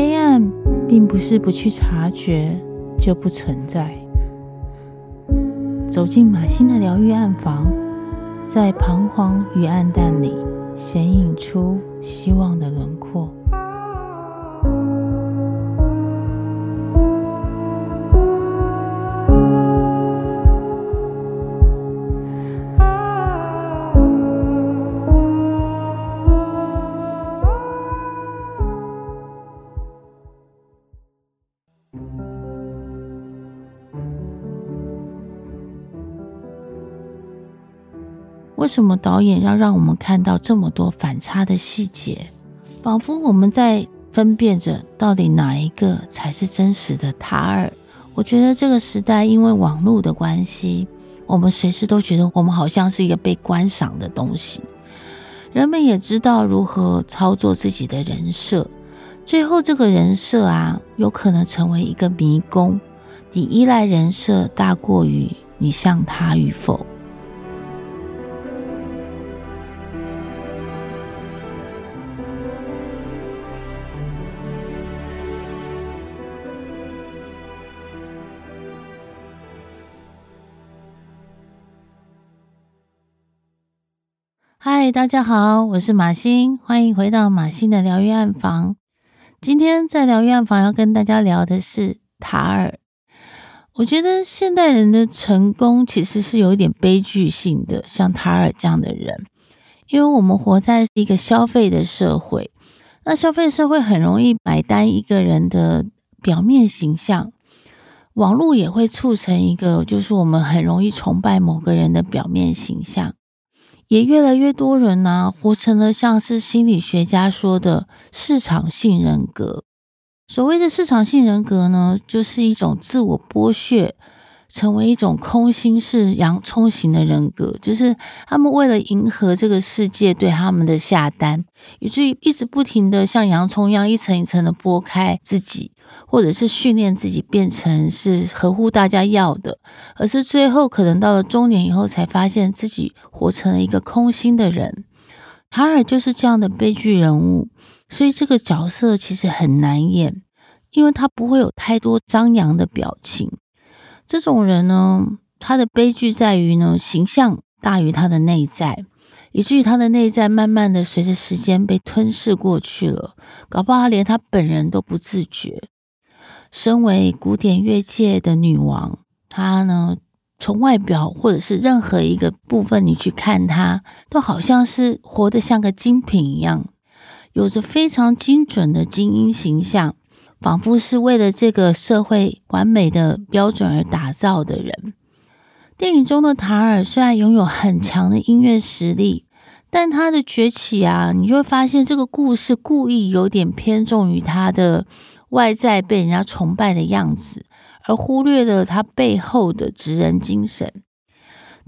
黑暗并不是不去察觉就不存在。走进马欣的疗愈暗房，在彷徨与暗淡里显影出希望的轮廓。什么导演要让我们看到这么多反差的细节？仿佛我们在分辨着到底哪一个才是真实的塔尔。我觉得这个时代因为网络的关系，我们随时都觉得我们好像是一个被观赏的东西。人们也知道如何操作自己的人设，最后这个人设啊，有可能成为一个迷宫。你依赖人设大过于你像他与否。大家好，我是马欣，欢迎回到马欣的疗愈暗房。今天在疗愈暗房要跟大家聊的是塔尔。我觉得现代人的成功其实是有一点悲剧性的，像塔尔这样的人，因为我们活在一个消费的社会，那消费社会很容易买单一个人的表面形象，网络也会促成一个，就是我们很容易崇拜某个人的表面形象。也越来越多人呢、活成了像是心理学家说的市场性人格。所谓的市场性人格呢，就是一种自我剥削，成为一种空心式洋葱型的人格，就是他们为了迎合这个世界对他们的下单，以至于一直不停的像洋葱一样一层一层的剥开自己。或者是训练自己变成是合乎大家要的，而是最后可能到了中年以后才发现自己活成了一个空心的人。塔尔就是这样的悲剧人物，所以这个角色其实很难演，因为他不会有太多张扬的表情。这种人呢，他的悲剧在于呢，形象大于他的内在，以至于他的内在慢慢的随着时间被吞噬过去了，搞不好连他本人都不自觉。身为古典乐界的女王，她呢，从外表或者是任何一个部分，你去看她，都好像是活得像个精品一样，有着非常精准的精英形象，仿佛是为了这个社会完美的标准而打造的人。电影中的塔尔虽然拥有很强的音乐实力，但他的崛起啊，你就会发现这个故事故意有点偏重于他的。外在被人家崇拜的样子，而忽略了他背后的职人精神。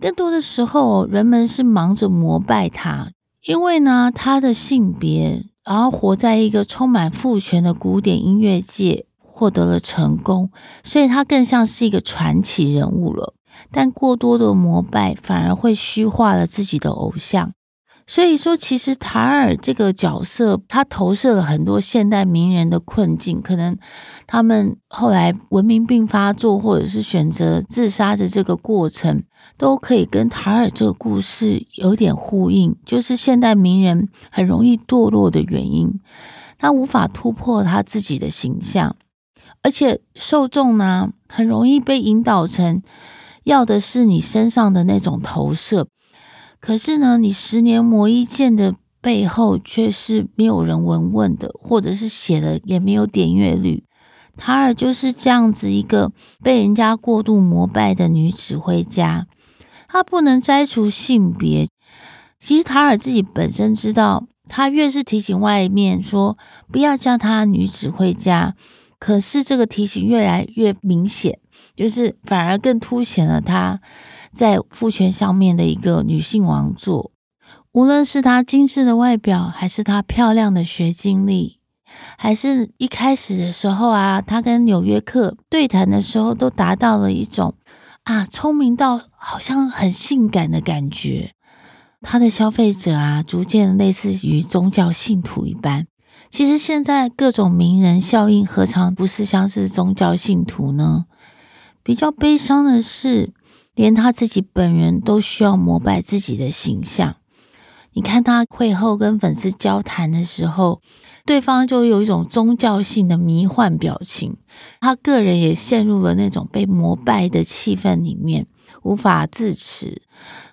更多的时候，人们是忙着膜拜他，因为呢，他的性别，然后活在一个充满父权的古典音乐界，获得了成功，所以他更像是一个传奇人物了。但过多的膜拜，反而会虚化了自己的偶像。所以说，其实塔尔这个角色，他投射了很多现代名人的困境。可能他们后来文明病发作，或者是选择自杀的这个过程，都可以跟塔尔这个故事有点呼应。就是现代名人很容易堕落的原因，他无法突破他自己的形象，而且受众呢，很容易被引导成要的是你身上的那种投射。可是呢，你十年磨一剑的背后却是没有人闻问的，或者是写了也没有点阅率。塔尔就是这样子一个被人家过度膜拜的女指挥家，她不能摘除性别。其实塔尔自己本身知道，她越是提醒外面说不要叫她女指挥家，可是这个提醒越来越明显，就是反而更凸显了她。在父权上面的一个女性王座，无论是她精致的外表，还是她漂亮的学经历，还是一开始的时候啊，她跟纽约客对谈的时候，都达到了一种啊聪明到好像很性感的感觉。她的消费者啊，逐渐类似于宗教信徒一般，其实现在各种名人效应，何尝不是像是宗教信徒呢？比较悲伤的是，连他自己本人都需要膜拜自己的形象。你看他会后跟粉丝交谈的时候，对方就有一种宗教性的迷幻表情，他个人也陷入了那种被膜拜的气氛里面，无法自持。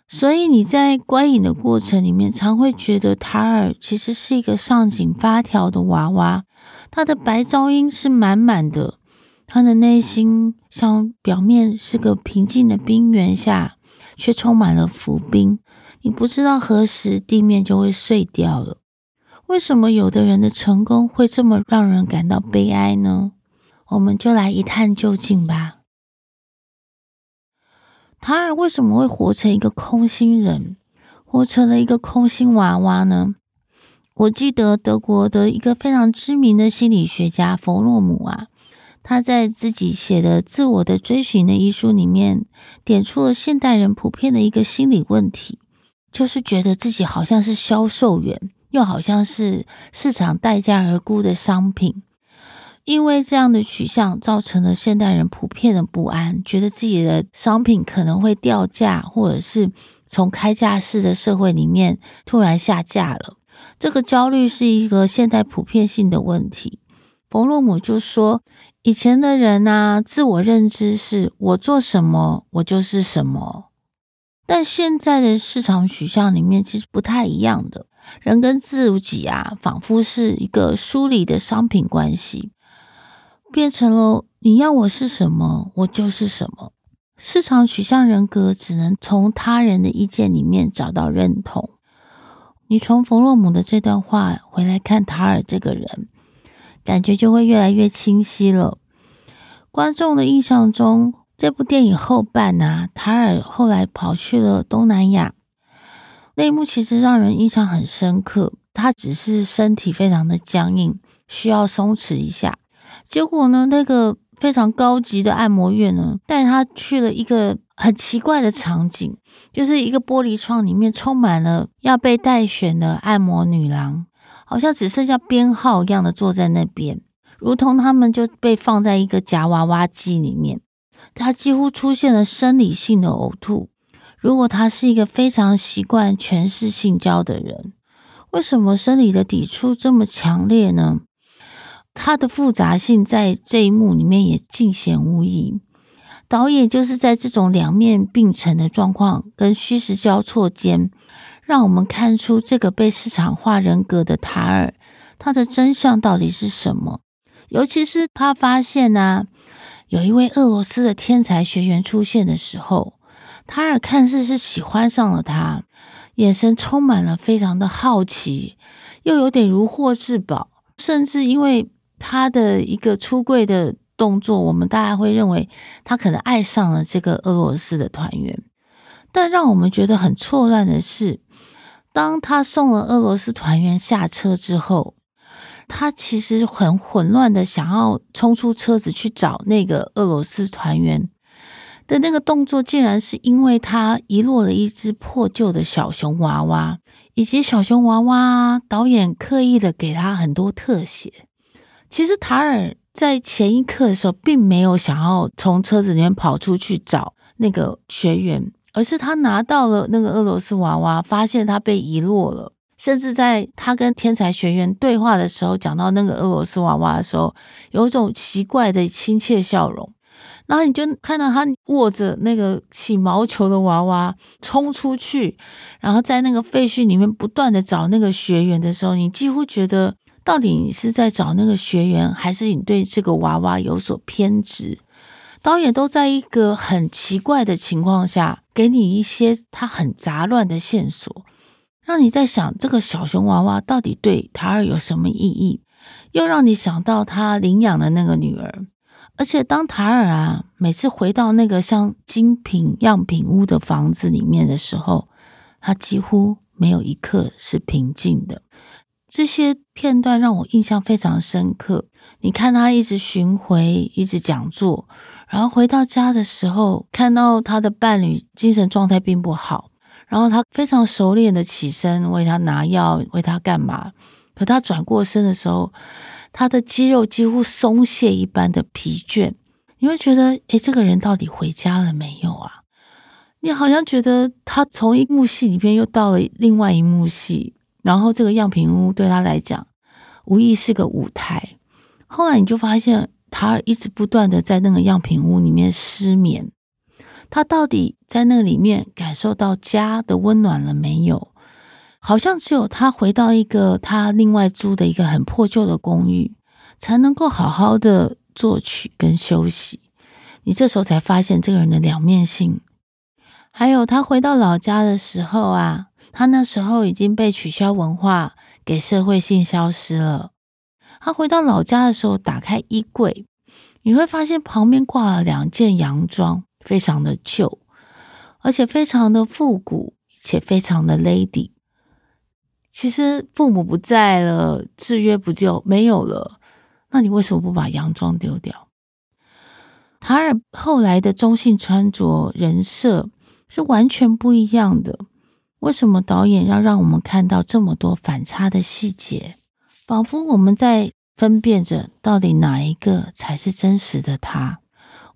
所以你在观影的过程里面，常会觉得塔尔其实是一个上紧发条的娃娃，他的白噪音是满满的，他的内心像表面是个平静的冰原下，却充满了浮冰。你不知道何时地面就会碎掉了。为什么有的人的成功会这么让人感到悲哀呢？我们就来一探究竟吧。塔尔为什么会活成一个空心人，活成了一个空心娃娃呢？我记得德国的一个非常知名的心理学家弗洛姆啊，他在自己写的《自我的追寻》的一书里面，点出了现代人普遍的一个心理问题，就是觉得自己好像是销售员，又好像是市场待价而沽的商品。因为这样的取向，造成了现代人普遍的不安，觉得自己的商品可能会掉价，或者是从开价式的社会里面突然下架了。这个焦虑是一个现代普遍性的问题。弗洛姆就说，以前的人啊，自我认知是我做什么，我就是什么，但现在的市场取向里面其实不太一样的，人跟自己啊，仿佛是一个疏离的商品关系。变成了你要我是什么，我就是什么。市场取向人格只能从他人的意见里面找到认同。你从弗洛姆的这段话回来看塔尔这个人，感觉就会越来越清晰了。观众的印象中，这部电影后半啊，塔尔后来跑去了东南亚，那一幕其实让人印象很深刻。他只是身体非常的僵硬，需要松弛一下。结果呢，那个非常高级的按摩院呢，带他去了一个很奇怪的场景，就是一个玻璃窗里面充满了要被待选的按摩女郎，好像只剩下编号一样的坐在那边，如同他们就被放在一个夹娃娃机里面。他几乎出现了生理性的呕吐。如果他是一个非常习惯权势性交的人，为什么生理的抵触这么强烈呢？它的复杂性在这一幕里面也尽显无疑。导演就是在这种两面并存的状况跟虚实交错间，让我们看出这个被市场化人格的塔尔，他的真相到底是什么？尤其是他发现呢、有一位俄罗斯的天才学员出现的时候，塔尔看似是喜欢上了他，眼神充满了非常的好奇，又有点如获至宝，甚至因为。他的一个出柜的动作，我们大家会认为他可能爱上了这个俄罗斯的团员，但让我们觉得很错乱的是，当他送了俄罗斯团员下车之后，他其实很混乱的想要冲出车子去找那个俄罗斯团员的那个动作，竟然是因为他遗落了一只破旧的小熊娃娃，以及小熊娃娃导演刻意的给他很多特写。其实塔尔在前一刻的时候，并没有想要从车子里面跑出去找那个学员，而是他拿到了那个俄罗斯娃娃，发现他被遗落了。甚至在他跟天才学员对话的时候，讲到那个俄罗斯娃娃的时候，有一种奇怪的亲切笑容。然后你就看到他握着那个起毛球的娃娃冲出去，然后在那个废墟里面不断的找那个学员的时候，你几乎觉得。到底你是在找那个学员，还是你对这个娃娃有所偏执？导演都在一个很奇怪的情况下，给你一些他很杂乱的线索，让你在想这个小熊娃娃到底对塔尔有什么意义，又让你想到他领养的那个女儿。而且当塔尔啊每次回到那个像精品样品屋的房子里面的时候，他几乎没有一刻是平静的。这些片段让我印象非常深刻。你看他一直巡回，一直讲座，然后回到家的时候，看到他的伴侣精神状态并不好，然后他非常熟练的起身为他拿药，为他干嘛？可他转过身的时候，他的肌肉几乎松懈一般的疲倦。你会觉得，诶，这个人到底回家了没有啊？你好像觉得他从一幕戏里边又到了另外一幕戏，然后这个样品屋对他来讲，无疑是个舞台。后来你就发现，塔尔一直不断的在那个样品屋里面失眠。他到底在那里面感受到家的温暖了没有？好像只有他回到一个他另外租的一个很破旧的公寓，才能够好好的作曲跟休息。你这时候才发现这个人的两面性。还有他回到老家的时候啊，他那时候已经被取消文化给社会性消失了。他回到老家的时候，打开衣柜，你会发现旁边挂了两件洋装。非常的旧，而且非常的复古，且非常的 lady。其实父母不在了，制约不就没有了？那你为什么不把洋装丢掉？塔尔后来的中性穿着人设是完全不一样的。为什么导演要让我们看到这么多反差的细节？仿佛我们在分辨着到底哪一个才是真实的他。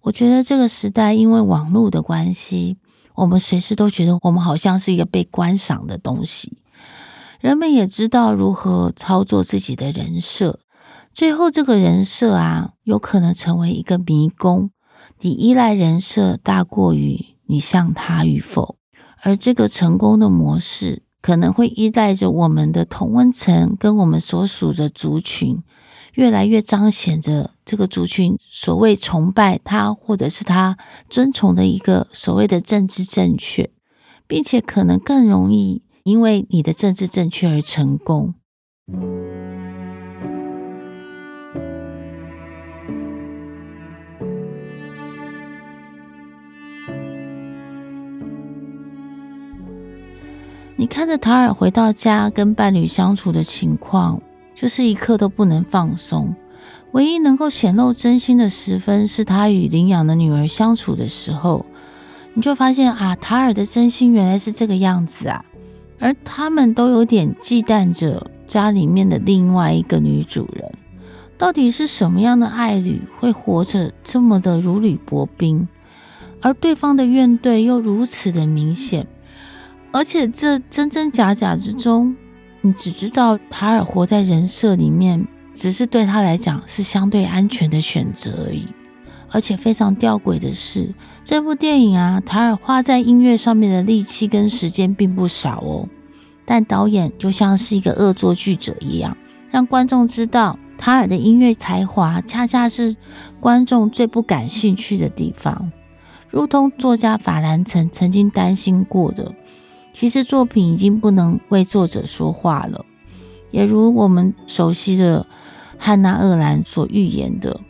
我觉得这个时代因为网络的关系，我们随时都觉得我们好像是一个被观赏的东西。人们也知道如何操作自己的人设，最后这个人设啊，有可能成为一个迷宫。你依赖人设大过于你像他与否，而这个成功的模式可能会依赖着我们的同温层跟我们所属的族群。越来越彰显着这个族群所谓崇拜他，或者是他尊崇的一个所谓的政治正确，并且可能更容易因为你的政治正确而成功。你看着塔尔回到家跟伴侣相处的情况。就是一刻都不能放松，唯一能够显露真心的时分，是他与领养的女儿相处的时候，你就发现啊，塔尔的真心原来是这个样子啊，而他们都有点忌惮着家里面的另外一个女主人，到底是什么样的爱侣会活着这么的如履薄冰，而对方的怨怼又如此的明显，而且这真真假假之中。你只知道塔尔活在人设里面，只是对他来讲是相对安全的选择而已。而且非常吊诡的是，这部电影啊，塔尔花在音乐上面的力气跟时间并不少哦。但导演就像是一个恶作剧者一样，让观众知道塔尔的音乐才华恰恰是观众最不感兴趣的地方，如同作家法兰曾曾经担心过的。其实作品已经不能为作者说话了，也如我们熟悉的汉娜·鄂兰所预言的：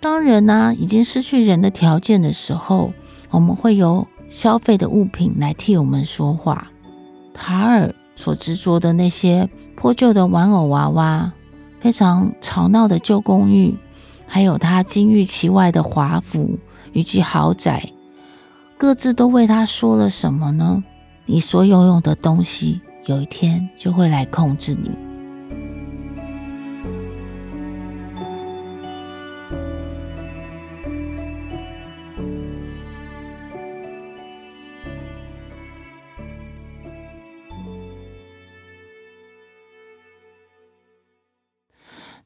当人呢、已经失去人的条件的时候，我们会由消费的物品来替我们说话。塔尔所执着的那些破旧的玩偶娃娃、非常吵闹的旧公寓，还有他金玉其外的华府以及豪宅，各自都为他说了什么呢？你所拥有的东西，有一天就会来控制你。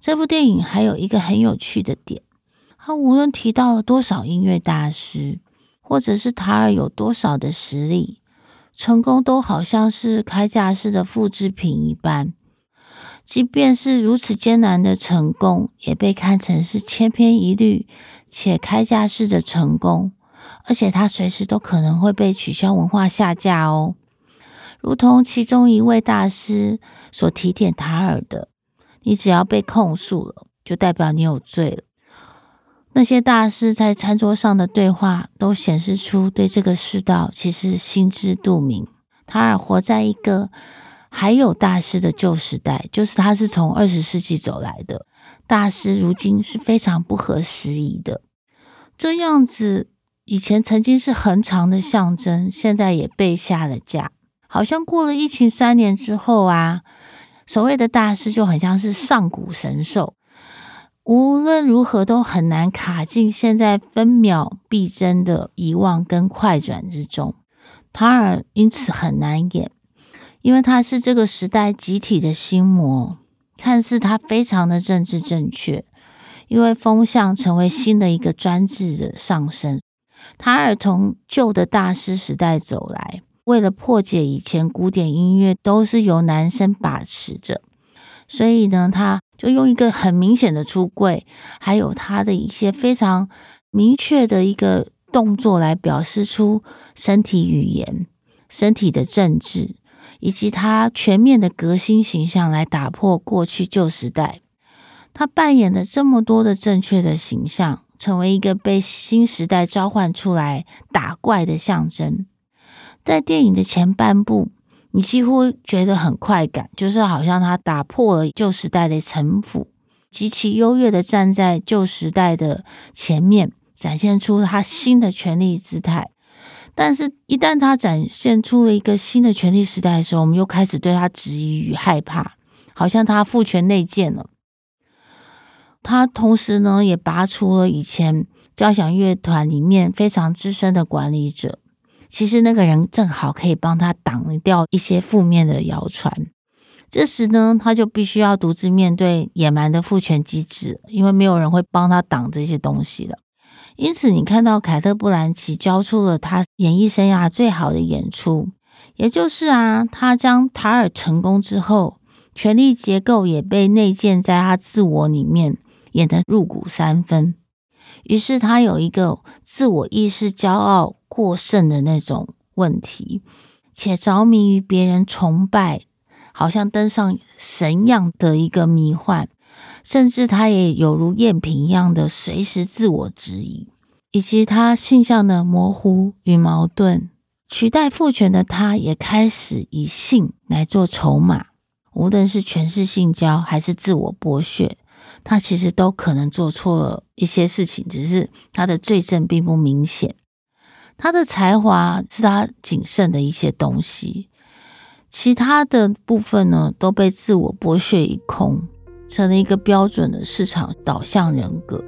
这部电影还有一个很有趣的点，它无论提到了多少音乐大师，或者是塔尔有多少的实力。成功都好像是开架式的复制品一般，即便是如此艰难的成功，也被看成是千篇一律且开架式的成功，而且它随时都可能会被取消文化下架哦。如同其中一位大师所提点塔尔的：“你只要被控诉了，就代表你有罪了。”那些大师在餐桌上的对话，都显示出对这个世道其实心知肚明。塔尔活在一个还有大师的旧时代，就是他是从二十世纪走来的。大师如今是非常不合时宜的。这样子以前曾经是恒常的象征，现在也被下了架。好像过了疫情三年之后啊，所谓的大师就很像是上古神兽，无论如何都很难卡进现在分秒必争的遗忘跟快转之中。塔尔因此很难演，因为他是这个时代集体的心魔。看似他非常的政治正确，因为风向成为新的一个专制的上升。塔尔从旧的大师时代走来，为了破解以前古典音乐都是由男生把持着，所以呢，他就用一个很明显的出柜，还有他的一些非常明确的一个动作来表示出身体语言、身体的政治。以及他全面的革新形象来打破过去旧时代，他扮演了这么多的正确的形象，成为一个被新时代召唤出来打怪的象征。在电影的前半部，你几乎觉得很快感，就是好像他打破了旧时代的城府，极其优越的站在旧时代的前面，展现出他新的权力姿态。但是，一旦他展现出了一个新的权力时代的时候，我们又开始对他质疑与害怕，好像他父权内建了。他同时呢，也拔除了以前交响乐团里面非常资深的管理者，其实那个人正好可以帮他挡掉一些负面的谣传。这时呢，他就必须要独自面对野蛮的父权机制，因为没有人会帮他挡这些东西了。因此，你看到凯特·布兰奇交出了他演艺生涯最好的演出，也就是啊，他将塔尔成功之后，权力结构也被内建在他自我里面，演得入骨三分。于是，他有一个自我意识骄傲过剩的那种问题，且着迷于别人崇拜，好像登上神样的一个迷幻。甚至他也有如赝品一样的随时自我质疑，以及他性向的模糊与矛盾，取代父权的他，也开始以性来做筹码。无论是权势性交还是自我剥削，他其实都可能做错了一些事情，只是他的罪证并不明显。他的才华是他仅剩的一些东西，其他的部分呢，都被自我剥削一空。成了一个标准的市场导向人格。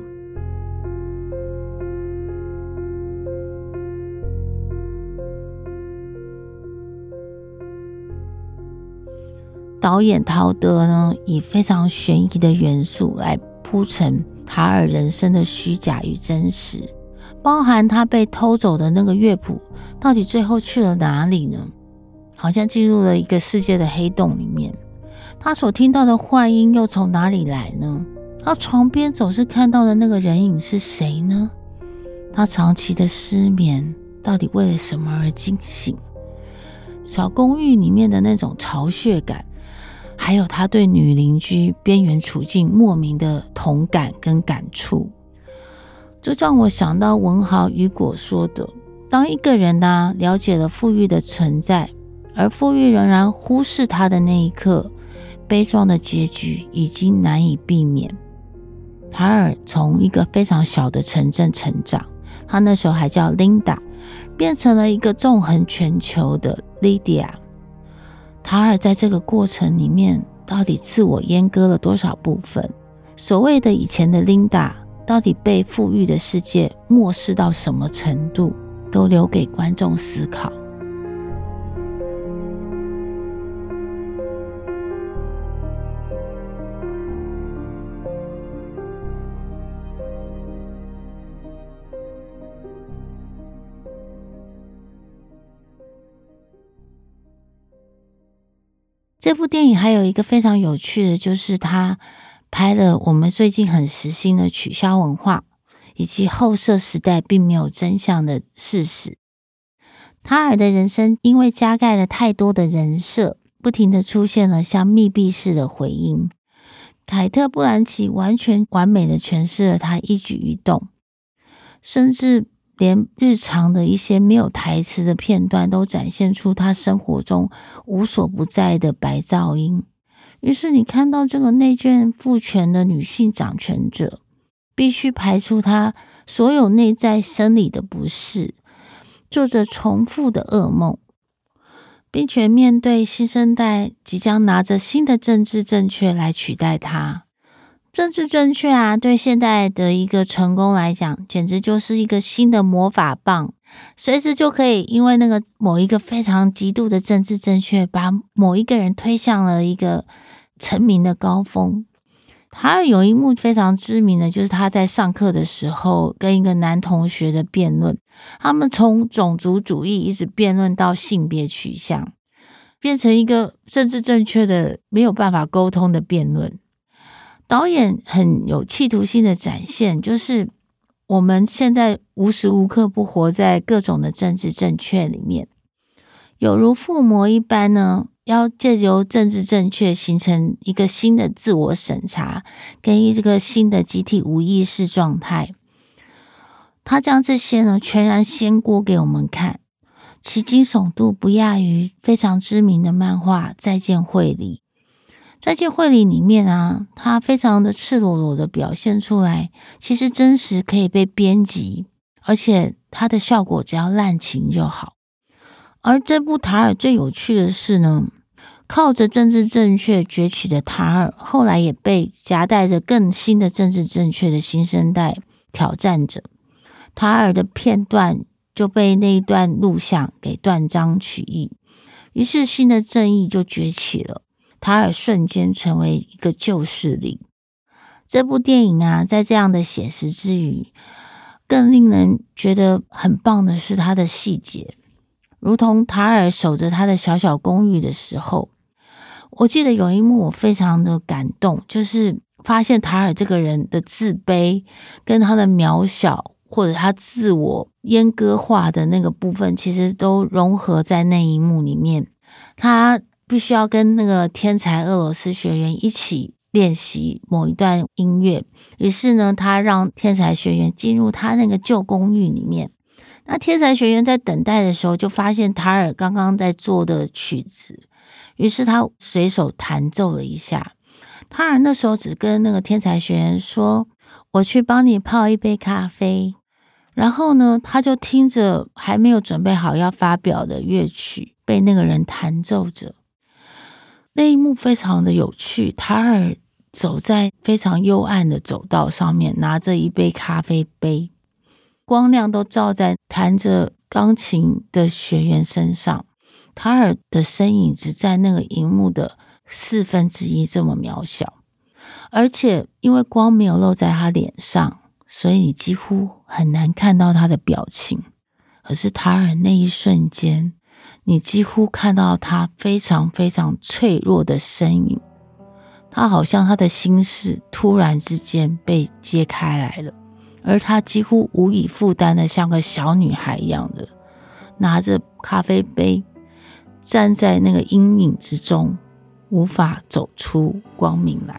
导演陶德呢，以非常悬疑的元素来铺陈塔尔人生的虚假与真实，包含他被偷走的那个乐谱，到底最后去了哪里呢？好像进入了一个世界的黑洞里面。他所听到的幻音又从哪里来呢？他床边总是看到的那个人影是谁呢？他长期的失眠到底为了什么而惊醒？小公寓里面的那种巢穴感，还有他对女邻居边缘处境莫名的同感跟感触，这让我想到文豪雨果说的：“当一个人呢了解了富裕的存在，而富裕仍然忽视他的那一刻。”悲壮的结局已经难以避免。塔尔从一个非常小的城镇成长，他那时候还叫琳达，变成了一个纵横全球的莉迪亚。塔尔在这个过程里面，到底自我阉割了多少部分？所谓的以前的琳达，到底被富裕的世界漠视到什么程度？都留给观众思考。这部电影还有一个非常有趣的，就是他拍了我们最近很时兴的取消文化，以及后设时代并没有真相的事实。塔尔的人生因为加盖了太多的人设，不停的出现了像密闭式的回音。凯特·布兰奇完全完美的诠释了他一举一动，甚至。连日常的一些没有台词的片段都展现出他生活中无所不在的白噪音。于是你看到这个内卷父权的女性掌权者，必须排除她所有内在生理的不适，做着重复的噩梦。并且面对新生代即将拿着新的政治正确来取代她。政治正确啊，对现代的一个成功来讲，简直就是一个新的魔法棒，随时就可以因为那个某一个非常极度的政治正确，把某一个人推向了一个成名的高峰。他有一幕非常知名的就是他在上课的时候跟一个男同学的辩论，他们从种族主义一直辩论到性别取向，变成一个政治正确的没有办法沟通的辩论。导演很有企图心的展现，就是我们现在无时无刻不活在各种的政治正确里面，有如附魔一般呢。要借由政治正确形成一个新的自我审查，跟一这个新的集体无意识状态。他将这些呢全然掀锅给我们看，其惊悚度不亚于非常知名的漫画《再见绘里》。《再见绘里》里面啊，他非常的赤裸裸的表现出来，其实真实可以被编辑，而且它的效果只要滥情就好。而这部塔尔最有趣的是呢。靠着政治正确崛起的塔尔，后来也被夹带着更新的政治正确的新生代挑战着。塔尔的片段就被那一段录像给断章取义，于是新的正义就崛起了。塔尔瞬间成为一个旧势力。这部电影啊，在这样的写实之余，更令人觉得很棒的是它的细节，如同塔尔守着他的小小公寓的时候。我记得有一幕我非常的感动，就是发现塔尔这个人的自卑跟他的渺小，或者他自我阉割化的那个部分，其实都融合在那一幕里面。他必须要跟那个天才俄罗斯学员一起练习某一段音乐，于是呢，他让天才学员进入他那个旧公寓里面。那天才学员在等待的时候，就发现塔尔刚刚在做的曲子。于是他随手弹奏了一下，塔尔那时候只跟那个天才学员说：“我去帮你泡一杯咖啡。”然后呢，他就听着还没有准备好要发表的乐曲被那个人弹奏着。那一幕非常的有趣。塔尔走在非常幽暗的走道上面，拿着一杯咖啡杯，光亮都照在弹着钢琴的学员身上。塔尔的身影只占那个荧幕的四分之一这么渺小，而且因为光没有露在他脸上，所以你几乎很难看到他的表情。可是塔尔那一瞬间，你几乎看到他非常非常脆弱的身影，他好像他的心事突然之间被揭开来了，而他几乎无以负担的像个小女孩一样的拿着咖啡杯。站在那个阴影之中，无法走出光明来。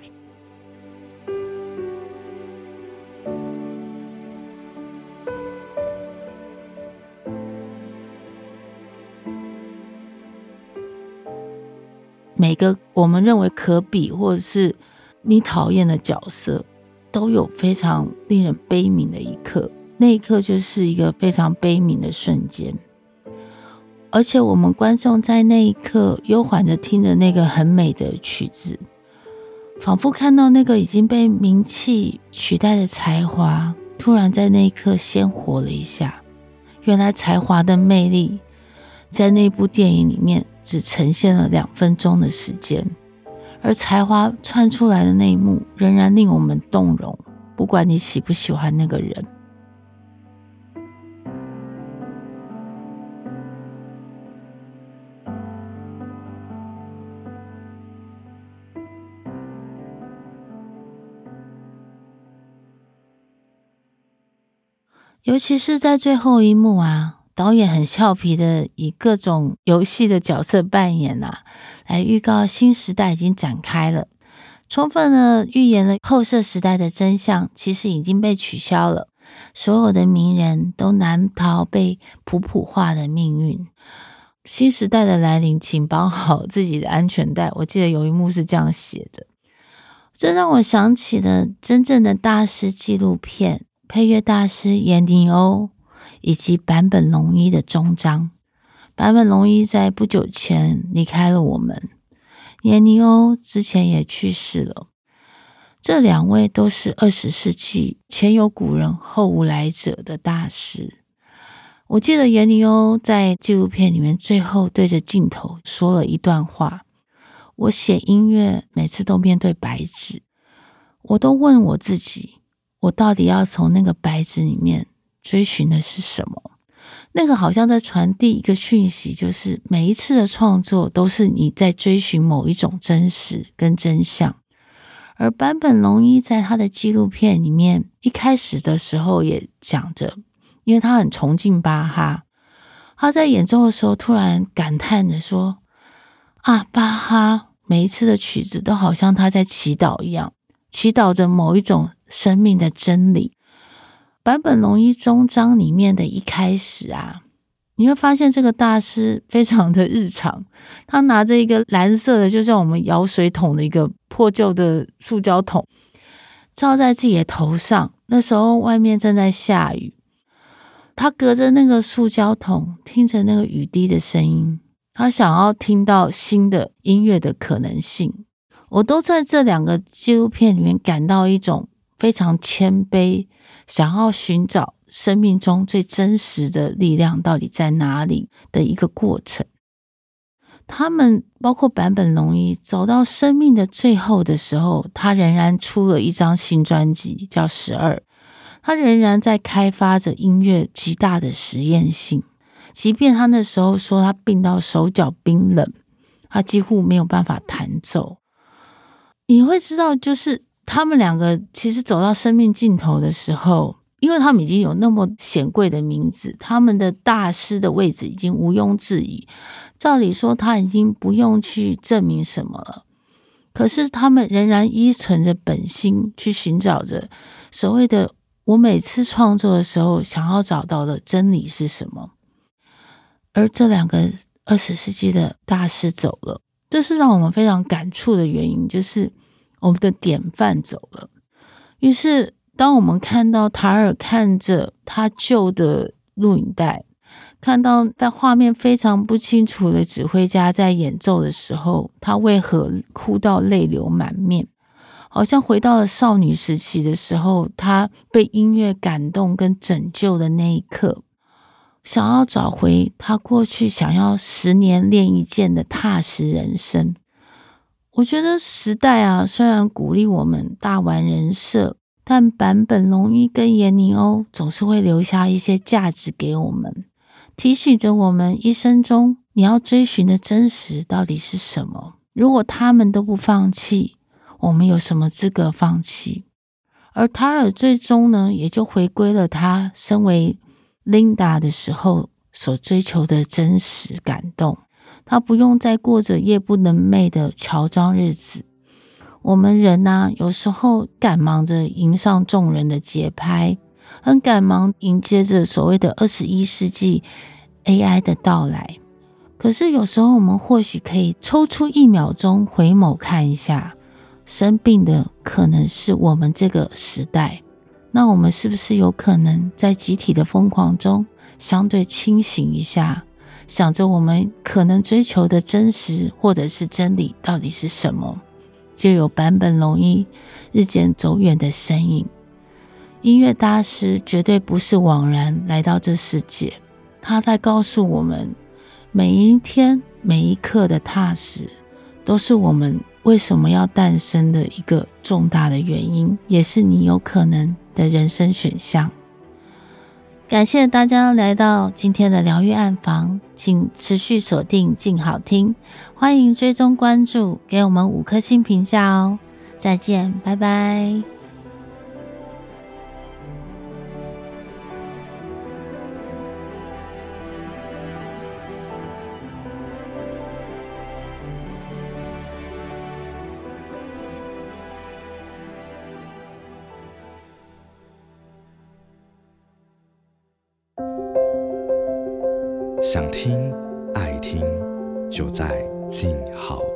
每个我们认为可比或者是你讨厌的角色，都有非常令人悲悯的一刻。那一刻就是一个非常悲悯的瞬间。而且我们观众在那一刻悠缓的听着那个很美的曲子，仿佛看到那个已经被名气取代的才华，突然在那一刻鲜活了一下。原来才华的魅力，在那部电影里面只呈现了两分钟的时间，而才华窜出来的那一幕，仍然令我们动容。不管你喜不喜欢那个人。尤其是在最后一幕啊，导演很俏皮的以各种游戏的角色扮演啊，来预告新时代已经展开了，充分的预言了后设时代的真相，其实已经被取消了。所有的名人都难逃被普普化的命运。新时代的来临，请绑好自己的安全带。我记得有一幕是这样写的，这让我想起了真正的大师纪录片。配乐大师严尼欧以及坂本龙一的终章，坂本龙一在不久前离开了我们，颜尼欧之前也去世了。这两位都是二十世纪前有古人后无来者的大师。我记得颜尼欧在纪录片里面最后对着镜头说了一段话：“我写音乐每次都面对白纸，我都问我自己，我到底要从那个白纸里面追寻的是什么？”那个好像在传递一个讯息，就是每一次的创作都是你在追寻某一种真实跟真相。而坂本龙一在他的纪录片里面一开始的时候也讲着，因为他很崇敬巴哈，他在演奏的时候突然感叹着说：“啊，巴哈每一次的曲子都好像他在祈祷一样，祈祷着某一种生命的真理。”坂本龙一终章里面的一开始啊，你会发现这个大师非常的日常，他拿着一个蓝色的，就像我们舀水桶的一个破旧的塑胶桶，罩在自己的头上。那时候外面正在下雨，他隔着那个塑胶桶，听着那个雨滴的声音，他想要听到新的音乐的可能性。我都在这两个纪录片里面感到一种非常谦卑。想要寻找生命中最真实的力量到底在哪里的一个过程。他们包括坂本龙一走到生命的最后的时候，他仍然出了一张新专辑，叫《十二》。他仍然在开发着音乐极大的实验性，即便他那时候说他病到手脚冰冷，他几乎没有办法弹奏。你会知道，就是。他们两个其实走到生命尽头的时候，因为他们已经有那么显贵的名字，他们的大师的位置已经毋庸置疑。照理说，他已经不用去证明什么了。可是他们仍然依存着本心去寻找着所谓的“我每次创作的时候想要找到的真理是什么”。而这两个二十世纪的大师走了，这是让我们非常感触的原因，就是。我们的典范走了，于是当我们看到塔尔看着他旧的录影带，看到在画面非常不清楚的指挥家在演奏的时候，他为何哭到泪流满面？好像回到了少女时期的时候，他被音乐感动跟拯救的那一刻，想要找回他过去想要十年练一剑的踏实人生。我觉得时代啊，虽然鼓励我们大玩人设，但坂本龙一跟颜尼欧总是会留下一些价值给我们，提醒着我们一生中你要追寻的真实到底是什么。如果他们都不放弃，我们有什么资格放弃？而塔尔最终呢，也就回归了他身为 Linda 的时候所追求的真实感动。他不用再过着夜不能寐的乔装日子。我们人呐、有时候赶忙着迎上众人的节拍，很赶忙迎接着所谓的二十一世纪 AI 的到来。可是有时候，我们或许可以抽出一秒钟回眸看一下，生病的可能是我们这个时代。那我们是不是有可能在集体的疯狂中，相对清醒一下？想着我们可能追求的真实或者是真理到底是什么，就有坂本龙一日渐走远的身影。音乐大师绝对不是枉然来到这世界，他在告诉我们，每一天每一刻的踏实，都是我们为什么要诞生的一个重大的原因，也是你有可能的人生选项。感谢大家来到今天的疗愈暗房，请持续锁定静好听，欢迎追踪关注，给我们五颗星评价哦！再见，拜拜。想听爱听，就在静好。